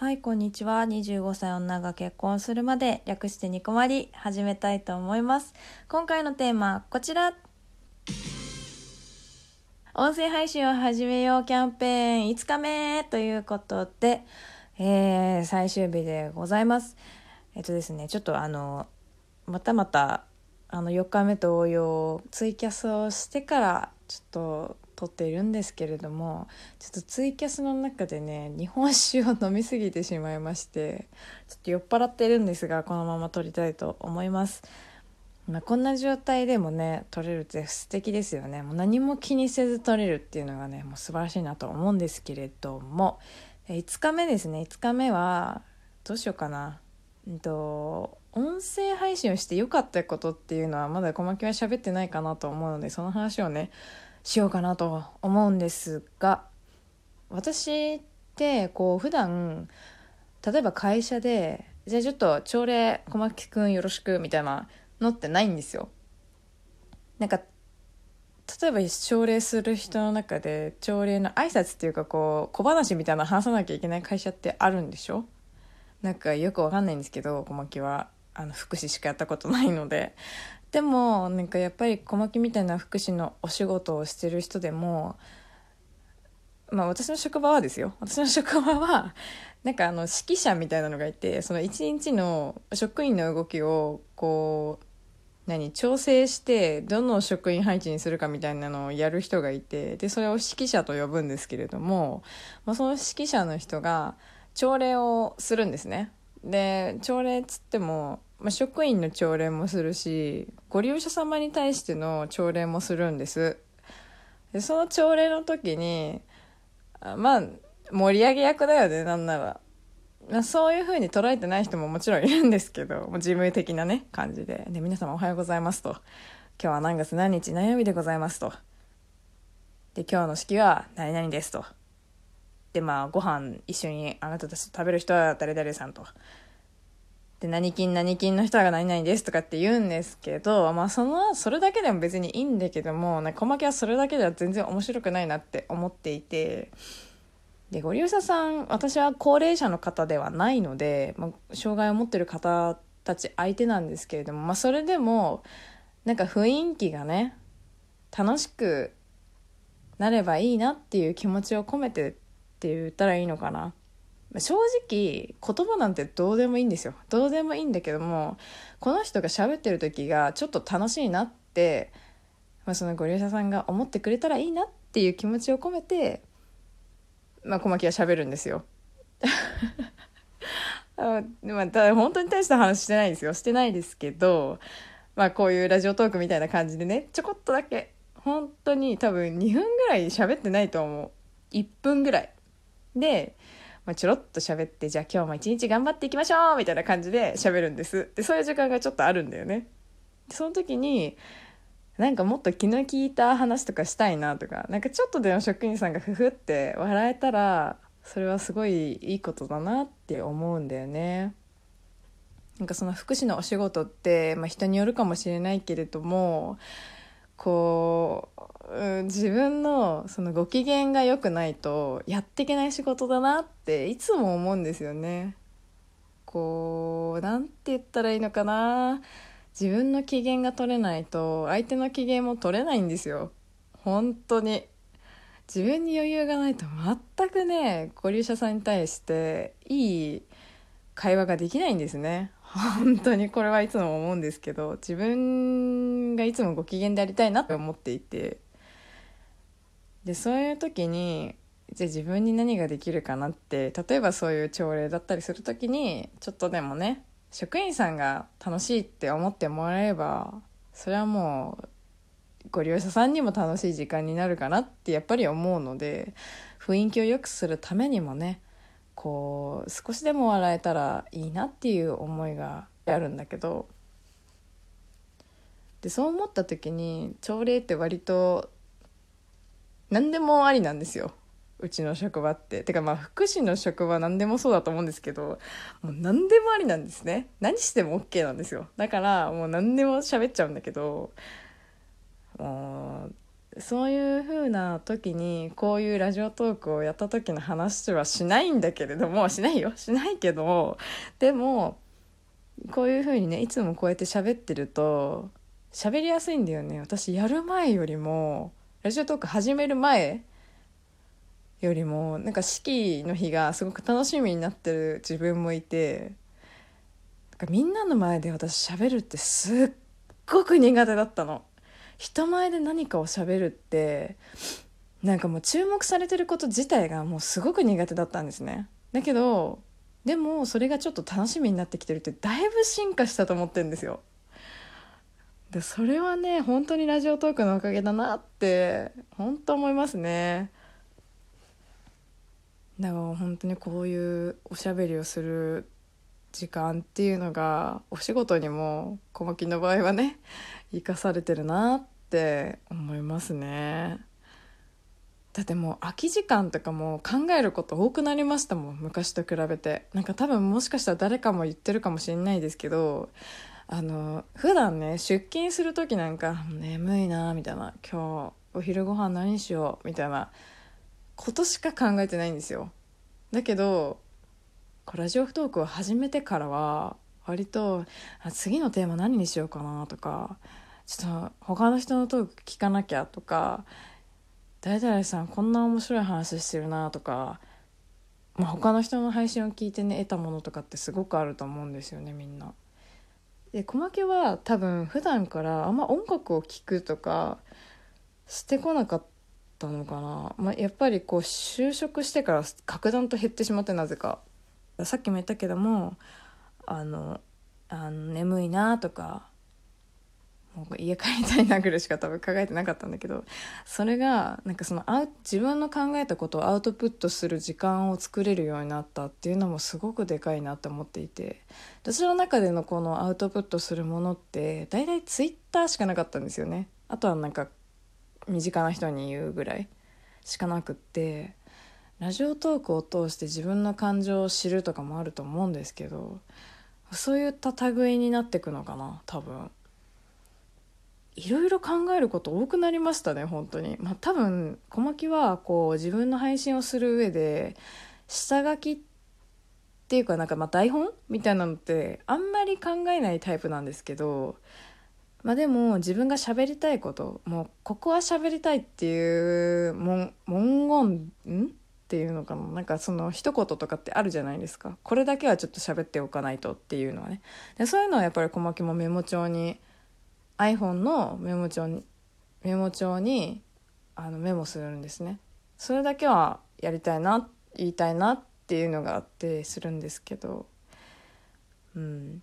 はい、こんにちは。25歳女が結婚するまで略してニコマリ始めたいと思います。今回のテーマ、こちら。音声配信を始めようキャンペーン5日目ということで、えー、最終日でございます。えっとですね、ちょっとあの、またまた、あの4日目と応用ツイキャスをしてからちょっと撮っているんですけれどもちょっとツイキャスの中でね日本酒を飲みすぎてしまいましてちょっと酔っ払ってるんですがこのまま撮りたいと思います。まあ、こんな状態でもね撮れるって素敵ですよね。もう何も気にせず撮れるっていうのがねもう素晴らしいなと思うんですけれども5日目ですね。5日目はどうしようかな。うんと音声配信をして良かったことっていうのはまだ小牧は喋ってないかなと思うのでその話をねしようかなと思うんですが私ってこう普段例えば会社でじゃあちょっと朝礼小牧くんよろしくみたいなのってないんですよ。なんか例えば朝礼する人の中で朝礼の挨拶っていうかこう小話みたいなの話さなきゃいけない会社ってあるんでしょ？なんかよくわかんないんですけど小牧は。あの福祉しかやったことないので。でもなんかやっぱり小牧みたいな福祉のお仕事をしてる人でもまあ私の職場はですよ。私の職場はなんかあの指揮者みたいなのがいてその一日の職員の動きをこう何調整してどの職員配置にするかみたいなのをやる人がいてでそれを指揮者と呼ぶんですけれども、まあ、その指揮者の人が朝礼をするんですね。で朝礼っつっても、まあ、職員の朝礼もするしご利用者様に対しての朝礼もするんです。でその朝礼の時にあまあ盛り上げ役だよねなんなら、まあ、そういう風に捉えてない人ももちろんいるんですけどもう事務的なね感じで。で皆様おはようございますと。今日は何月何日何曜日でございますと。で今日の式は何々ですと。でまあご飯一緒にあなたたちと食べる人は誰々さんと。で何金何金の人が何々ですとかって言うんですけどまあそのそれだけでも別にいいんだけどもなんか小牧はそれだけでは全然面白くないなって思っていてでご利用者さん私は高齢者の方ではないので、まあ、障害を持ってる方たち相手なんですけれども、まあ、それでもなんか雰囲気がね楽しくなればいいなっていう気持ちを込めてって言ったらいいのかな。正直言葉なんてどうでもいいんですよ。どうでもいいんだけどもこの人が喋ってる時がちょっと楽しいなって、まあ、そのご利用者さんが思ってくれたらいいなっていう気持ちを込めて、まあ、小牧は喋るんですよ。まあ、ただ本当に大した話してないですよ。してないですけど、まあ、こういうラジオトークみたいな感じでねちょこっとだけ。本当に多分2分ぐらい喋ってないと思う。1分ぐらい。で、まあ、ちょろっと喋ってじゃあ今日も一日頑張っていきましょうみたいな感じで喋るんです。でそういう時間がちょっとあるんだよね。その時になんかもっと気の利いた話とかしたいなとかなんかちょっとでも職員さんがふふって笑えたらそれはすごいいいことだなって思うんだよね。なんかその福祉のお仕事って、まあ、人によるかもしれないけれどもこう、うん、自分のそのご機嫌が良くないとやっていけない仕事だなっていつも思うんですよね。こうなんて言ったらいいのかな。自分の機嫌が取れないと相手の機嫌も取れないんですよ。本当に。自分に余裕がないと全くねご利用者さんに対していい会話ができないんですね。本当に。これはいつも思うんですけど自分がいつもご機嫌でありたいなって思っていて。でそういう時にじゃあ自分に何ができるかなって例えばそういう朝礼だったりする時にちょっとでもね職員さんが楽しいって思ってもらえればそれはもうご利用者さんにも楽しい時間になるかなってやっぱり思うので雰囲気を良くするためにもねこう少しでも笑えたらいいなっていう思いがあるんだけどでそう思った時に朝礼って割と何でもありなんですよ。うちの職場って。てかまあ福祉の職場何でもそうだと思うんですけどもう何でもありなんですね。何しても OK なんですよ。だからもう何でも喋っちゃうんだけどもうそういう風な時にこういうラジオトークをやった時の話はしないんだけれどもしないよ。しないけどでもこういう風にねいつもこうやって喋ってると喋りやすいんだよね。私やる前よりもラジオトーク始める前よりもなんか式の日がすごく楽しみになってる自分もいてみんなの前で私喋るってすっごく苦手だったの。人前で何かを喋るってなんかもう注目されてること自体がもうすごく苦手だったんですね。だけどでもそれがちょっと楽しみになってきてるってだいぶ進化したと思ってるんですよ。でそれはね本当にラジオトークのおかげだなって本当思いますね。だから本当にこういうおしゃべりをする時間っていうのがお仕事にも小牧の場合はね生かされてるなって思いますね。だってもう空き時間とかも考えること多くなりましたもん昔と比べてなんか多分もしかしたら誰かも言ってるかもしれないですけどあの普段ね出勤する時なんか眠いなみたいな今日お昼ご飯何しようみたいなことしか考えてないんですよだけどラジオトークを始めてからは割と次のテーマ何にしようかなとかちょっと他の人のトーク聞かなきゃとか誰々さんこんな面白い話してるなとか、まあ、他の人の配信を聞いてね得たものとかってすごくあると思うんですよねみんな。で小牧は多分普段からあんま音楽を聴くとかしてこなかったのかな、まあ、やっぱりこう就職してから格段と減ってしまってなぜか。さっきも言ったけどもあのあの眠いなとかもう家帰りたいなぐらいしか多分考えてなかったんだけどそれがなんかその自分の考えたことをアウトプットする時間を作れるようになったっていうのもすごくでかいなって思っていて私の中でのこのアウトプットするものって大体ツイッターしかなかったんですよね。あとはなんか身近な人に言うぐらいしかなくってラジオトークを通して自分の感情を知るとかもあると思うんですけどそういった類になっていくのかな多分。いろいろ考えること多くなりましたね本当に。まあ多分小牧はこう自分の配信をする上で下書きっていうかなんかまあ台本みたいなのってあんまり考えないタイプなんですけどまあでも自分が喋りたいこともうここは喋りたいっていう文文言ん？っていうのかな。なんかその一言とかってあるじゃないですか。これだけはちょっと喋っておかないとっていうのはね。でそういうのはやっぱり小牧もメモ帳に iPhone のメモ帳にメモ帳にあのメモするんですね。それだけはやりたいな言いたいなっていうのがあってするんですけど。うん。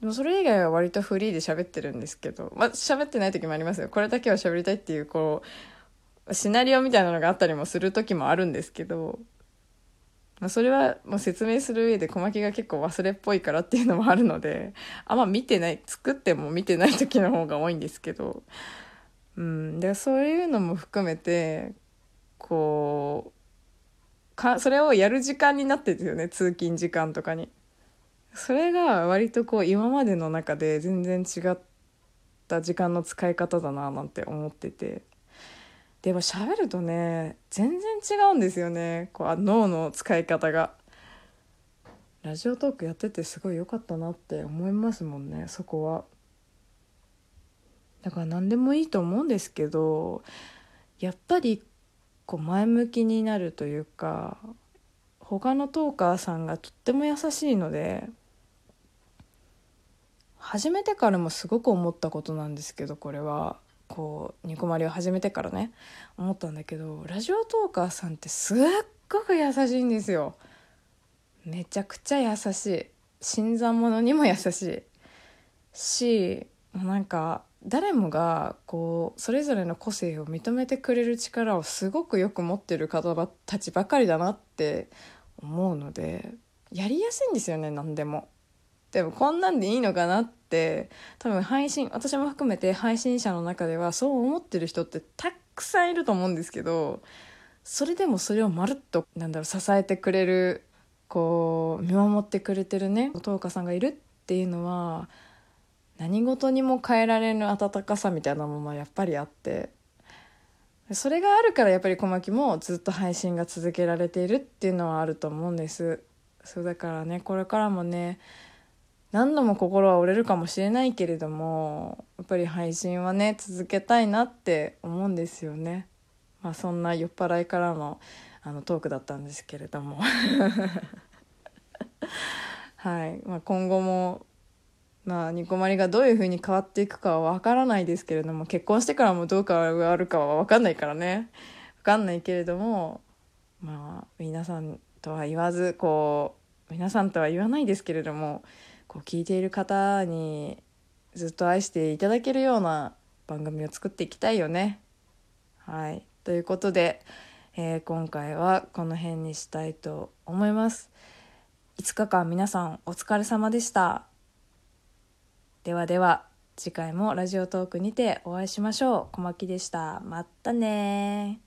でもそれ以外は割とフリーで喋ってるんですけど。まあ喋ってない時もありますよ。これだけは喋りたいっていうこうシナリオみたいなのがあったりもする時もあるんですけど、まあ、それはもう説明する上で小牧が結構忘れっぽいからっていうのもあるのであんま見てない作っても見てない時の方が多いんですけど、うん、でそういうのも含めてこうかそれをやる時間になってるんですよね通勤時間とかに。それが割とこう今までの中で全然違った時間の使い方だななんて思ってて。でも喋るとね全然違うんですよね。こう脳の使い方が。ラジオトークやっててすごい良かったなって思いますもんねそこは。だから何でもいいと思うんですけどやっぱりこう前向きになるというか他のトーカーさんがとっても優しいので始めてからもすごく思ったことなんですけどこれは。こうニコマリを始めてからね思ったんだけどラジオトーカーさんってすっごく優しいんですよ。めちゃくちゃ優しい。新参者にも優しい。しなんか誰もがこうそれぞれの個性を認めてくれる力をすごくよく持ってる方たちばかりだなって思うのでやりやすいんですよね何でも。でもこんなんでいいのかなって多分配信私も含めて配信者の中ではそう思ってる人ってたくさんいると思うんですけどそれでもそれをまるっとなんだろう支えてくれるこう見守ってくれてるねお父さんがいるっていうのは何事にも変えられる温かさみたいなものはやっぱりあってそれがあるからやっぱり小牧もずっと配信が続けられているっていうのはあると思うんです。そうだからねこれからもね何度も心は折れるかもしれないけれどもやっぱり配信はね続けたいなって思うんですよね。まあそんな酔っ払いからのあのトークだったんですけれども。はい、まあ、今後もまあニコマリがどういう風に変わっていくかは分からないですけれども結婚してからもどうかあるかは分かんないからね。分かんないけれどもまあ皆さんとは言わずこう皆さんとは言わないですけれどもこう聞いている方にずっと愛していただけるような番組を作っていきたいよね。はいということで、えー、今回はこの辺にしたいと思います。5日間皆さんお疲れ様でした。ではでは次回もラジオトークにてお会いしましょう。小牧でした。またね